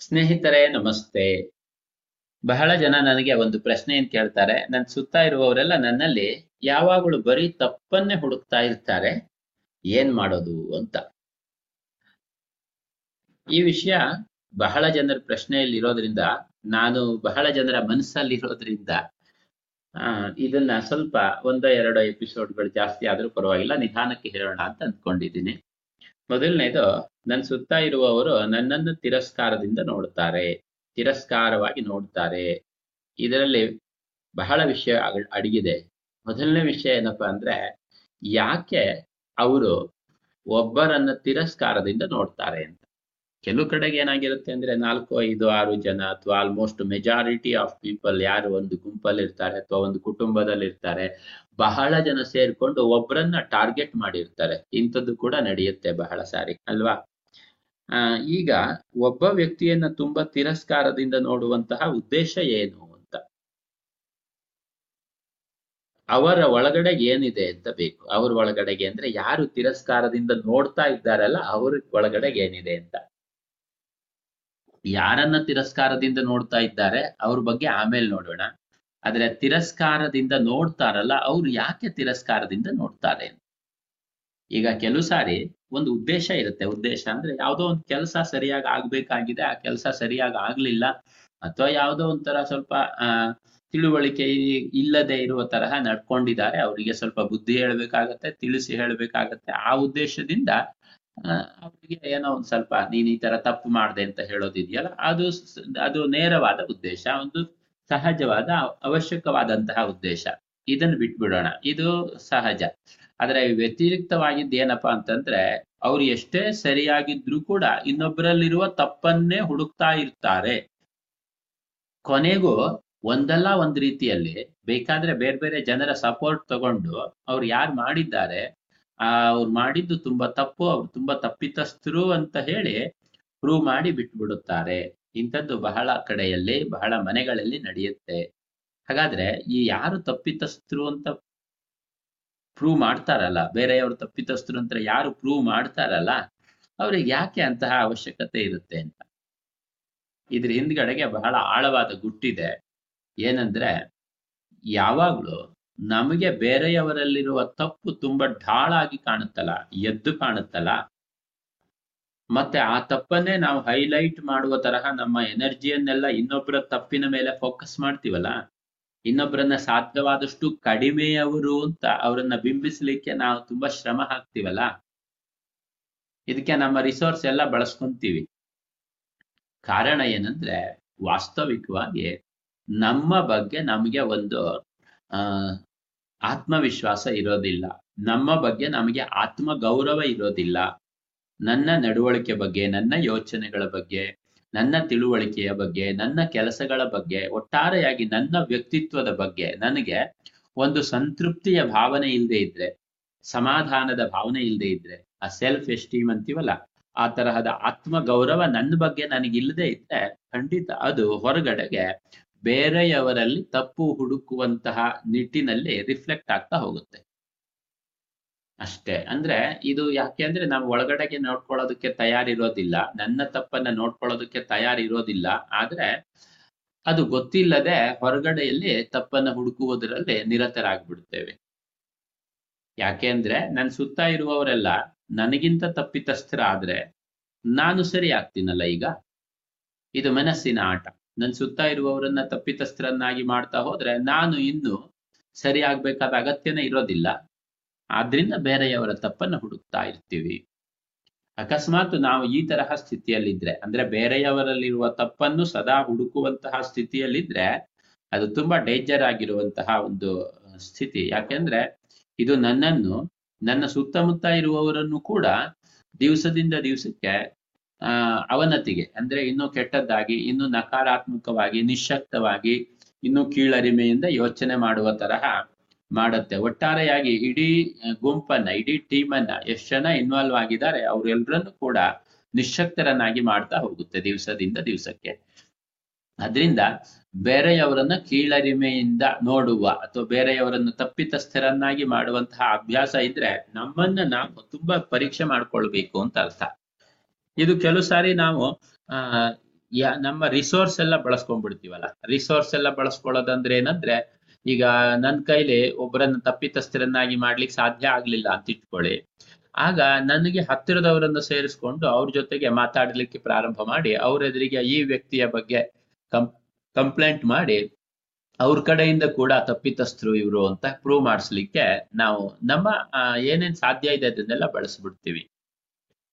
ಸ್ನೇಹಿತರೆ, ನಮಸ್ತೆ. ಬಹಳ ಜನ ನನಗೆ ಒಂದು ಪ್ರಶ್ನೆಯನ್ನು ಕೇಳ್ತಾರೆ ನನ್ನ ಸುತ್ತ ಇರುವವರೆಲ್ಲ ನನ್ನಲ್ಲಿ ಯಾವಾಗಲೂ ಬರೀ ತಪ್ಪನ್ನೇ ಹುಡುಕ್ತಾ ಇರ್ತಾರೆ. ಏನ್ ಮಾಡೋದು ಅಂತ. ಈ ವಿಷಯ ಬಹಳ ಜನರ ಪ್ರಶ್ನೆಯಲ್ಲಿ ಇರೋದ್ರಿಂದ, ನಾನು ಬಹಳ ಜನರ ಮನಸ್ಸಲ್ಲಿ ಇರೋದ್ರಿಂದ ಇದನ್ನ ಸ್ವಲ್ಪ ಒಂದೋ ಎರಡೋ ಎಪಿಸೋಡ್ಗಳು ಜಾಸ್ತಿ ಆದ್ರೂ ಪರವಾಗಿಲ್ಲ, ನಿಧಾನಕ್ಕೆ ಹೇಳೋಣ ಅಂತ ಅಂದ್ಕೊಂಡಿದ್ದೀನಿ. ಮೊದಲನೇದು ನನ್ನ ಸುತ್ತ ಇರುವವರು ನನ್ನನ್ನು ತಿರಸ್ಕಾರದಿಂದ ನೋಡ್ತಾರೆ ತಿರಸ್ಕಾರವಾಗಿ ನೋಡ್ತಾರೆ ಇದರಲ್ಲಿ ಬಹಳ ವಿಷಯ ಅಡಗಿದೆ. ಮೊದಲನೇ ವಿಷಯ ಏನಪ್ಪಾ ಅಂದ್ರೆ, ಯಾಕೆ ಅವರು ಒಬ್ಬರನ್ನ ತಿರಸ್ಕಾರದಿಂದ ನೋಡ್ತಾರೆ ಅಂತ. ಕೆಲವು ಕಡೆಗೆ ಏನಾಗಿರುತ್ತೆ ಅಂದ್ರೆ ನಾಲ್ಕು, ಐದು, ಆರು ಜನ ಅಥವಾ ಆಲ್ಮೋಸ್ಟ್ ಮೆಜಾರಿಟಿ ಆಫ್ ಪೀಪಲ್ ಯಾರು ಒಂದು ಗುಂಪಲ್ಲಿ ಇರ್ತಾರೆ ಅಥವಾ ಒಂದು ಕುಟುಂಬದಲ್ಲಿ ಇರ್ತಾರೆ ಬಹಳ ಜನ ಸೇರ್ಕೊಂಡು ಒಬ್ಬರನ್ನ ಟಾರ್ಗೆಟ್ ಮಾಡಿರ್ತಾರೆ. ಇಂಥದ್ದು ಕೂಡ ನಡೆಯುತ್ತೆ ಬಹಳ ಸಾರಿ, ಅಲ್ವಾ? ಆ, ಈಗ ಒಬ್ಬ ವ್ಯಕ್ತಿಯನ್ನ ತುಂಬಾ ತಿರಸ್ಕಾರದಿಂದ ನೋಡುವಂತಹ ಉದ್ದೇಶ ಏನು ಅಂತ? ಅವರ ಒಳಗಡೆ ಏನಿದೆ ಅಂತ ಬೇಕು? ಅವ್ರ ಒಳಗಡೆಗೆ ಅಂದ್ರೆ ಯಾರು ತಿರಸ್ಕಾರದಿಂದ ನೋಡ್ತಾ ಇದ್ದಾರಲ್ಲ, ಅವ್ರ ಒಳಗಡೆ ಏನಿದೆ ಅಂತ? ಯಾರನ್ನ ತಿರಸ್ಕಾರದಿಂದ ನೋಡ್ತಾ ಇದ್ದಾರೆ, ಅವ್ರ ಬಗ್ಗೆ ಆಮೇಲೆ ನೋಡೋಣ. ಆದ್ರೆ ತಿರಸ್ಕಾರದಿಂದ ನೋಡ್ತಾರಲ್ಲ, ಅವ್ರು ಯಾಕೆ ತಿರಸ್ಕಾರದಿಂದ ನೋಡ್ತಾರೆ? ಈಗ ಕೆಲವು ಸಾರಿ ಒಂದು ಉದ್ದೇಶ ಇರುತ್ತೆ. ಉದ್ದೇಶ ಅಂದ್ರೆ ಯಾವುದೋ ಒಂದು ಕೆಲಸ ಸರಿಯಾಗಿ ಆಗ್ಬೇಕಾಗಿದೆ, ಆ ಕೆಲಸ ಸರಿಯಾಗಿ ಆಗ್ಲಿಲ್ಲ, ಅಥವಾ ಯಾವುದೋ ಒಂಥರ ಸ್ವಲ್ಪ ತಿಳುವಳಿಕೆ ಇಲ್ಲದೆ ಇರುವ ತರಹ ನಡ್ಕೊಂಡಿದ್ದಾರೆ. ಅವರಿಗೆ ಸ್ವಲ್ಪ ಬುದ್ಧಿ ಹೇಳ್ಬೇಕಾಗತ್ತೆ, ತಿಳಿಸಿ ಹೇಳ್ಬೇಕಾಗತ್ತೆ. ಆ ಉದ್ದೇಶದಿಂದ ಅವರಿಗೆ ಏನೋ ಒಂದ್ ಸ್ವಲ್ಪ ನೀನ್ ಈ ತರ ತಪ್ಪು ಮಾಡ್ದೆ ಅಂತ ಹೇಳೋದಿದೆಯಲ್ಲ, ಅದು ಅದು ನೇರವಾದ ಉದ್ದೇಶ, ಒಂದು ಸಹಜವಾದ ಅವಶ್ಯಕವಾದಂತಹ ಉದ್ದೇಶ. ಇದನ್ನ ಬಿಟ್ಬಿಡೋಣ, ಇದು ಸಹಜ. ಆದ್ರೆ ವ್ಯತಿರಿಕ್ತವಾಗಿದ್ದು ಏನಪ್ಪಾ ಅಂತಂದ್ರೆ, ಅವ್ರು ಎಷ್ಟೇ ಸರಿಯಾಗಿದ್ರು ಕೂಡ ಇನ್ನೊಬ್ಬರಲ್ಲಿರುವ ತಪ್ಪನ್ನೇ ಹುಡುಕ್ತಾ ಇರ್ತಾರೆ. ಕೊನೆಗೂ ಒಂದಲ್ಲ ಒಂದ್ ರೀತಿಯಲ್ಲಿ ಬೇಕಾದ್ರೆ ಬೇರೆ ಬೇರೆ ಜನರ ಸಪೋರ್ಟ್ ತಗೊಂಡು ಅವ್ರು ಯಾರು ಮಾಡಿದ್ದಾರೆ ಅವ್ರು ಮಾಡಿದ್ದು ತುಂಬಾ ತಪ್ಪು, ಅವ್ರು ತುಂಬಾ ತಪ್ಪಿತಸ್ಥರು ಅಂತ ಹೇಳಿ ಪ್ರೂವ್ ಮಾಡಿ ಬಿಟ್ಬಿಡುತ್ತಾರೆ. ಇಂಥದ್ದು ಬಹಳ ಕಡೆಯಲ್ಲಿ, ಬಹಳ ಮನೆಗಳಲ್ಲಿ ನಡೆಯುತ್ತೆ. ಹಾಗಾದ್ರೆ ಈ ಯಾರು ತಪ್ಪಿತಸ್ಥರು ಅಂತ ಪ್ರೂವ್ ಮಾಡ್ತಾರಲ್ಲ, ಬೇರೆಯವರು ತಪ್ಪಿತಸ್ಥರು ಅಂತ ಯಾರು ಪ್ರೂವ್ ಮಾಡ್ತಾರಲ್ಲ, ಅವ್ರಿಗೆ ಯಾಕೆ ಅಂತಹ ಅವಶ್ಯಕತೆ ಇರುತ್ತೆ ಅಂತ? ಇದ್ರ ಹಿಂದ್ಗಡೆಗೆ ಬಹಳ ಆಳವಾದ ಗುಟ್ಟಿದೆ. ಏನಂದ್ರೆ ಯಾವಾಗ್ಲೂ ನಮಗೆ ಬೇರೆಯವರಲ್ಲಿರುವ ತಪ್ಪು ತುಂಬಾ ಢಾಳಾಗಿ ಕಾಣುತ್ತಲ್ಲ, ಎದ್ದು ಕಾಣುತ್ತಲ್ಲ. ಮತ್ತೆ ಆ ತಪ್ಪನ್ನೇ ನಾವು ಹೈಲೈಟ್ ಮಾಡುವ ತರಹ ನಮ್ಮ ಎನರ್ಜಿಯನ್ನೆಲ್ಲ ಇನ್ನೊಬ್ಬರ ತಪ್ಪಿನ ಮೇಲೆ ಫೋಕಸ್ ಮಾಡ್ತೀವಲ್ಲ? ಇನ್ನೊಬ್ಬರನ್ನ ಸಾಧ್ಯವಾದಷ್ಟು ಕಡಿಮೆಯವರು ಅಂತ ಅವರನ್ನ ಬಿಂಬಿಸ್ಲಿಕ್ಕೆ ನಾವು ತುಂಬಾ ಶ್ರಮ ಹಾಕ್ತಿವಲ್ಲ? ಇದಕ್ಕೆ ನಮ್ಮ ರಿಸೋರ್ಸ್ ಎಲ್ಲ ಬಳಸ್ಕೊಂತೀವಿ. ಕಾರಣ ಏನಂದ್ರೆ, ವಾಸ್ತವಿಕವಾಗಿ ನಮ್ಮ ಬಗ್ಗೆ ನಮಗೆ ಒಂದು ಆತ್ಮವಿಶ್ವಾಸ ಇರೋದಿಲ್ಲ. ನಮ್ಮ ಬಗ್ಗೆ ನಮಗೆ ಆತ್ಮ ಗೌರವ ಇರೋದಿಲ್ಲ. ನನ್ನ ನಡವಳಿಕೆ ಬಗ್ಗೆ, ನನ್ನ ಯೋಚನೆಗಳ ಬಗ್ಗೆ, ನನ್ನ ತಿಳುವಳಿಕೆಯ ಬಗ್ಗೆ, ನನ್ನ ಕೆಲಸಗಳ ಬಗ್ಗೆ, ಒಟ್ಟಾರೆಯಾಗಿ ನನ್ನ ವ್ಯಕ್ತಿತ್ವದ ಬಗ್ಗೆ ನನಗೆ ಒಂದು ಸಂತೃಪ್ತಿಯ ಭಾವನೆ ಇಲ್ಲದೆ ಇದ್ರೆ, ಸಮಾಧಾನದ ಭಾವನೆ ಇಲ್ಲದೆ ಇದ್ರೆ, ಆ ಸೆಲ್ಫ್ ಎಸ್ಟೀಮ್ ಅಂತೀವಲ್ಲ, ಆ ತರಹದ ಆತ್ಮ ಗೌರವ ನನ್ನ ಬಗ್ಗೆ ನನಗಿಲ್ಲದೆ ಇದ್ರೆ ಖಂಡಿತ ಅದು ಹೊರಗಡೆಗೆ ಬೇರೆಯವರಲ್ಲಿ ತಪ್ಪು ಹುಡುಕುವಂತಹ ನಿಟ್ಟಿನಲ್ಲಿ ರಿಫ್ಲೆಕ್ಟ್ ಆಗ್ತಾ ಹೋಗುತ್ತೆ. ಅಷ್ಟೇ, ಅಂದ್ರೆ ಇದು ಯಾಕೆ ಅಂದ್ರೆ ನಾವು ಒಳಗಡೆಗೆ ನೋಡ್ಕೊಳ್ಳೋದಕ್ಕೆ ತಯಾರಿರೋದಿಲ್ಲ. ನನ್ನ ತಪ್ಪನ್ನ ನೋಡ್ಕೊಳ್ಳೋದಕ್ಕೆ ತಯಾರಿರೋದಿಲ್ಲ. ಆದ್ರೆ ಅದು ಗೊತ್ತಿಲ್ಲದೆ ಹೊರಗಡೆಯಲ್ಲಿ ತಪ್ಪನ್ನ ಹುಡುಕುವುದರಲ್ಲಿ ನಿರತರಾಗ್ಬಿಡ್ತೇವೆ. ಯಾಕೆ ಅಂದ್ರೆ ನನ್ ಸುತ್ತ ಇರುವವರೆಲ್ಲ ನನಗಿಂತ ತಪ್ಪಿತಸ್ಥರ ಆದ್ರೆ ನಾನು ಸರಿ ಆಗ್ತೀನಲ್ಲ ಈಗ? ಇದು ಮನಸ್ಸಿನ ಆಟ. ನನ್ ಸುತ್ತ ಇರುವವರನ್ನ ತಪ್ಪಿತಸ್ಥರನ್ನಾಗಿ ಮಾಡ್ತಾ ಹೋದ್ರೆ ನಾನು ಇನ್ನು ಸರಿ ಆಗ್ಬೇಕಾದ ಅಗತ್ಯನೇ ಇರೋದಿಲ್ಲ. ಆದ್ರಿಂದ ಬೇರೆಯವರ ತಪ್ಪನ್ನ ಹುಡುಕ್ತಾ ಇರ್ತೀವಿ. ಅಕಸ್ಮಾತ್ ನಾವು ಈ ತರಹ ಸ್ಥಿತಿಯಲ್ಲಿದ್ರೆ, ಅಂದ್ರೆ ಬೇರೆಯವರಲ್ಲಿರುವ ತಪ್ಪನ್ನು ಸದಾ ಹುಡುಕುವಂತಹ ಸ್ಥಿತಿಯಲ್ಲಿದ್ರೆ ಅದು ತುಂಬಾ ಡೇಂಜರ್ ಆಗಿರುವಂತಹ ಒಂದು ಸ್ಥಿತಿ. ಯಾಕೆಂದ್ರೆ ಇದು ನನ್ನನ್ನು, ನನ್ನ ಸುತ್ತಮುತ್ತ ಇರುವವರನ್ನು ಕೂಡ ದಿವಸದಿಂದ ದಿವಸಕ್ಕೆ ಅವನತಿಗೆ, ಅಂದ್ರೆ ಇನ್ನು ಕೆಟ್ಟದ್ದಾಗಿ, ಇನ್ನು ನಕಾರಾತ್ಮಕವಾಗಿ, ನಿಶಕ್ತವಾಗಿ, ಇನ್ನು ಕೀಳರಿಮೆಯಿಂದ ಯೋಚನೆ ಮಾಡುವ ತರಹ ಮಾಡುತ್ತೆ. ಒಟ್ಟಾರೆಯಾಗಿ ಇಡೀ ಗುಂಪನ್ನ, ಇಡೀ ಟೀಮನ್ನ ಎಷ್ಟು ಜನ ಇನ್ವಾಲ್ವ್ ಆಗಿದ್ದಾರೆ ಅವರೆಲ್ಲರನ್ನು ಕೂಡ ನಿಶಕ್ತರನ್ನಾಗಿ ಮಾಡ್ತಾ ಹೋಗುತ್ತೆ ದಿವಸದಿಂದ ದಿವಸಕ್ಕೆ. ಅದರಿಂದ ಬೇರೆಯವರನ್ನ ಕೀಳರಿಮೆಯಿಂದ ನೋಡುವ ಅಥವಾ ಬೇರೆಯವರನ್ನು ತಪ್ಪಿತಸ್ಥರನ್ನಾಗಿ ಮಾಡುವಂತಹ ಅಭ್ಯಾಸ ಇದ್ರೆ ನಮ್ಮನ್ನ ನಾವು ತುಂಬಾ ಪರೀಕ್ಷೆ ಮಾಡ್ಕೊಳ್ಬೇಕು ಅಂತ ಅರ್ಥ. ಇದು ಕೆಲವು ಸಾರಿ ನಾವು, ಆ ನಮ್ಮ ರಿಸೋರ್ಸ್ ಎಲ್ಲ ಬಳಸ್ಕೊಂಡ್ಬಿಡ್ತೀವಲ್ಲ. ರಿಸೋರ್ಸ್ ಎಲ್ಲ ಬಳಸ್ಕೊಳ್ಳೋದಂದ್ರೆ ಏನಂದ್ರೆ, ಈಗ ನನ್ನ ಕೈಲಿ ಒಬ್ಬರನ್ನ ತಪ್ಪಿತಸ್ಥರನ್ನಾಗಿ ಮಾಡ್ಲಿಕ್ಕೆ ಸಾಧ್ಯ ಆಗ್ಲಿಲ್ಲ ಅಂತ ಇಟ್ಕೊಳ್ಳಿ. ಆಗ ನನಗೆ ಹತ್ತಿರದವರನ್ನು ಸೇರಿಸ್ಕೊಂಡು ಅವ್ರ ಜೊತೆಗೆ ಮಾತಾಡ್ಲಿಕ್ಕೆ ಪ್ರಾರಂಭ ಮಾಡಿ, ಅವ್ರ ಎದುರಿಗೆ ಈ ವ್ಯಕ್ತಿಯ ಬಗ್ಗೆ ಕಂಪ್ಲೇಂಟ್ ಮಾಡಿ, ಅವ್ರ ಕಡೆಯಿಂದ ಕೂಡ ತಪ್ಪಿತಸ್ಥರು ಇವರು ಅಂತ ಪ್ರೂವ್ ಮಾಡಿಸ್ಲಿಕ್ಕೆ ನಾವು ನಮ್ಮ ಏನೇನ್ ಸಾಧ್ಯ ಇದೆ ಅದನ್ನೆಲ್ಲ ಬಳಸ್ಬಿಡ್ತೀವಿ.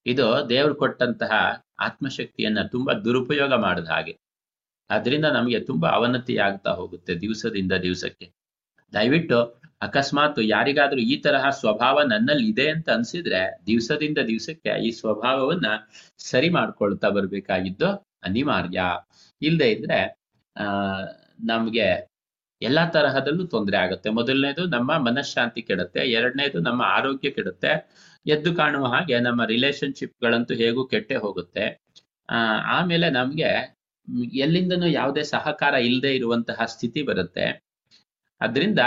ಇದು ದೇವ್ರು ಕೊಟ್ಟಂತಹ ಆತ್ಮಶಕ್ತಿಯನ್ನ ತುಂಬಾ ದುರುಪಯೋಗ ಮಾಡಿದ ಹಾಗೆ. ಅದರಿಂದ ನಮಗೆ ತುಂಬಾ ಅವನತಿ ಆಗ್ತಾ ಹೋಗುತ್ತೆ ದಿವಸದಿಂದ ದಿವಸಕ್ಕೆ. ದಯವಿಟ್ಟು ಅಕಸ್ಮಾತ್ ಯಾರಿಗಾದ್ರೂ ಈ ತರಹ ಸ್ವಭಾವ ನನ್ನಲ್ಲಿ ಇದೆ ಅಂತ ಅನ್ಸಿದ್ರೆ ದಿವಸದಿಂದ ದಿವಸಕ್ಕೆ ಈ ಸ್ವಭಾವವನ್ನ ಸರಿ ಮಾಡ್ಕೊಳ್ತಾ ಬರ್ಬೇಕಾಗಿದ್ದು ಅನಿವಾರ್ಯ. ಇಲ್ಲದೆ ಇದ್ರೆ, ಆ, ನಮ್ಗೆ ಎಲ್ಲಾ ತರಹದಲ್ಲೂ ತೊಂದರೆ ಆಗುತ್ತೆ. ಮೊದಲನೇದು ನಮ್ಮ ಮನಃಶಾಂತಿ ಕೆಡುತ್ತೆ, ಎರಡನೇದು ನಮ್ಮ ಆರೋಗ್ಯ ಕೆಡುತ್ತೆ. ಎದ್ದು ಕಾಣುವ ಹಾಗೆ ನಮ್ಮ ರಿಲೇಶನ್ಶಿಪ್ಗಳಂತೂ ಹೇಗೂ ಕೆಟ್ಟೆ ಹೋಗುತ್ತೆ. ಆಮೇಲೆ ನಮ್ಗೆ ಎಲ್ಲಿಂದನೂ ಯಾವುದೇ ಸಹಕಾರ ಇಲ್ಲದೆ ಇರುವಂತಹ ಸ್ಥಿತಿ ಬರುತ್ತೆ. ಅದರಿಂದ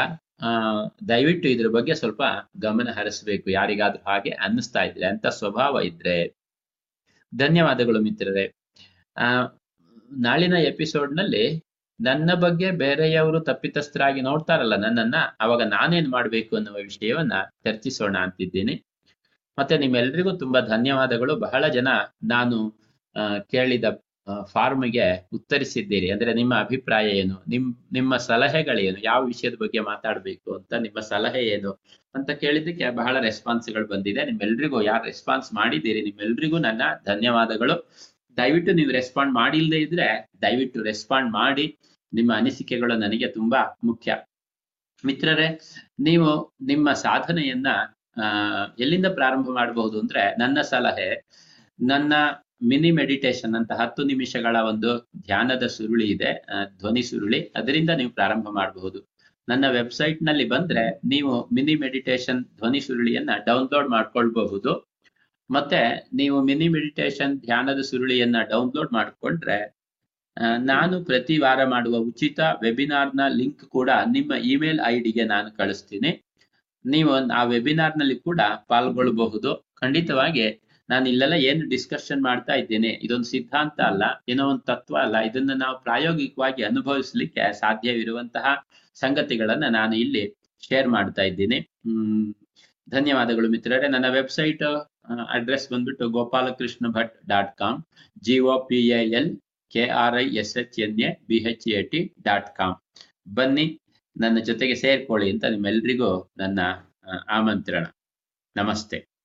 ದಯವಿಟ್ಟು ಇದ್ರ ಬಗ್ಗೆ ಸ್ವಲ್ಪ ಗಮನ ಹರಿಸ್ಬೇಕು. ಯಾರಿಗಾದ್ರೂ ಹಾಗೆ ಅನ್ನಿಸ್ತಾ ಇದ್ರೆ, ಅಂತ ಸ್ವಭಾವ ಇದ್ರೆ. ಧನ್ಯವಾದಗಳು ಮಿತ್ರರೇ. ಆ, ನಾಳಿನ ಎಪಿಸೋಡ್ನಲ್ಲಿ ನನ್ನ ಬಗ್ಗೆ ಬೇರೆಯವರು ತಪ್ಪಿತಸ್ಥರಾಗಿ ನೋಡ್ತಾರಲ್ಲ ನನ್ನನ್ನ, ಅವಾಗ ನಾನೇನ್ ಮಾಡ್ಬೇಕು ಅನ್ನುವ ವಿಷಯವನ್ನ ಚರ್ಚಿಸೋಣ ಅಂತಿದ್ದೀನಿ. ಮತ್ತೆ ನಿಮ್ಮೆಲ್ರಿಗೂ ತುಂಬಾ ಧನ್ಯವಾದಗಳು. ಬಹಳ ಜನ ನಾನು ಕೇಳಿದ ಫಾರ್ಮ್ಗೆ ಉತ್ತರಿಸಿದ್ದೀರಿ. ಅಂದ್ರೆ ನಿಮ್ಮ ಅಭಿಪ್ರಾಯ ಏನು? ನಿಮ್, ನಿಮ್ಮ ಸಲಹೆಗಳೇನು? ಯಾವ ವಿಷಯದ ಬಗ್ಗೆ ಮಾತಾಡ್ಬೇಕು ಅಂತ ನಿಮ್ಮ ಸಲಹೆ ಏನು? ಅಂತ ಕೇಳಿದ್ದಕ್ಕೆ ಬಹಳ ರೆಸ್ಪಾನ್ಸ್ಗಳು ಬಂದಿದೆ. ನಿಮ್ಮೆಲ್ರಿಗೂ ಯಾರು ರೆಸ್ಪಾನ್ಸ್ ಮಾಡಿದ್ದೀರಿ? ನಿಮ್ಮೆಲ್ರಿಗೂ ನನ್ನ ಧನ್ಯವಾದಗಳು. ದಯವಿಟ್ಟು ನೀವು ರೆಸ್ಪಾಂಡ್ ಮಾಡಿಲ್ಲದೆ ಇದ್ರೆ ದಯವಿಟ್ಟು ರೆಸ್ಪಾಂಡ್ ಮಾಡಿ. ನಿಮ್ಮ ಅನಿಸಿಕೆಗಳು ನನಗೆ ತುಂಬಾ ಮುಖ್ಯ. ಮಿತ್ರರೇ, ನೀವು ನಿಮ್ಮ ಸಾಧನೆಯನ್ನ ಎಲ್ಲಿಂದ ಪ್ರಾರಂಭ ಮಾಡಬಹುದು ಅಂದ್ರೆ ನನ್ನ ಸಲಹೆ, ನನ್ನ ಮಿನಿ ಮೆಡಿಟೇಷನ್, ಅಂತ ಹತ್ತು ನಿಮಿಷಗಳ ಒಂದು ಧ್ಯಾನದ ಸುರುಳಿ ಇದೆ ಧ್ವನಿ ಸುರುಳಿ, ಅದರಿಂದ ನೀವು ಪ್ರಾರಂಭ ಮಾಡಬಹುದು. ನನ್ನ ವೆಬ್ಸೈಟ್ನಲ್ಲಿ ಬಂದ್ರೆ ನೀವು ಮಿನಿ ಮೆಡಿಟೇಷನ್ ಧ್ವನಿ ಸುರುಳಿಯನ್ನ ಡೌನ್ಲೋಡ್ ಮಾಡ್ಕೊಳ್ಬಹುದು. ಮತ್ತೆ ನೀವು ಮಿನಿ ಮೆಡಿಟೇಷನ್ ಧ್ಯಾನದ ಸುರುಳಿಯನ್ನ ಡೌನ್ಲೋಡ್ ಮಾಡ್ಕೊಂಡ್ರೆ ನಾನು ಪ್ರತಿ ವಾರ ಮಾಡುವ ಉಚಿತ ವೆಬಿನಾರ್ನ ಲಿಂಕ್ ಕೂಡ ನಿಮ್ಮ ಇಮೇಲ್ ಐ ನಾನು ಕಳಿಸ್ತೀನಿ. ನೀವು ಆ ವೆಬಿನಾರ್ನಲ್ಲಿ ಕೂಡ ಪಾಲ್ಗೊಳ್ಳಬಹುದು. ಖಂಡಿತವಾಗಿ ನಾನು ಇಲ್ಲೆಲ್ಲ ಏನು ಡಿಸ್ಕಷನ್ ಮಾಡ್ತಾ ಇದ್ದೇನೆ, ಇದೊಂದು ಸಿದ್ಧಾಂತ ಅಲ್ಲ, ಏನೋ ಒಂದು ತತ್ವ ಅಲ್ಲ, ಇದನ್ನ ನಾವು ಪ್ರಾಯೋಗಿಕವಾಗಿ ಅನುಭವಿಸ್ಲಿಕ್ಕೆ ಸಾಧ್ಯವಿರುವಂತಹ ಸಂಗತಿಗಳನ್ನ ನಾನು ಇಲ್ಲಿ ಶೇರ್ ಮಾಡ್ತಾ ಇದ್ದೀನಿ. ಹ್ಮ್, ಧನ್ಯವಾದಗಳು ಮಿತ್ರರೇ. ನನ್ನ ವೆಬ್ಸೈಟ್ ಅಡ್ರೆಸ್ ಬಂದ್ಬಿಟ್ಟು Gopalakrishna Bhat dot com G O P L K R I S H N A B H A T dot com ಬನ್ನಿ. ನನ್ನ ಜೊತೆಗೆ ಸೇರ್ಕೊಳ್ಳಿ ಅಂತ ನಿಮ್ಮೆಲ್ರಿಗೂ ನನ್ನ ಆಮಂತ್ರಣ. ನಮಸ್ತೆ.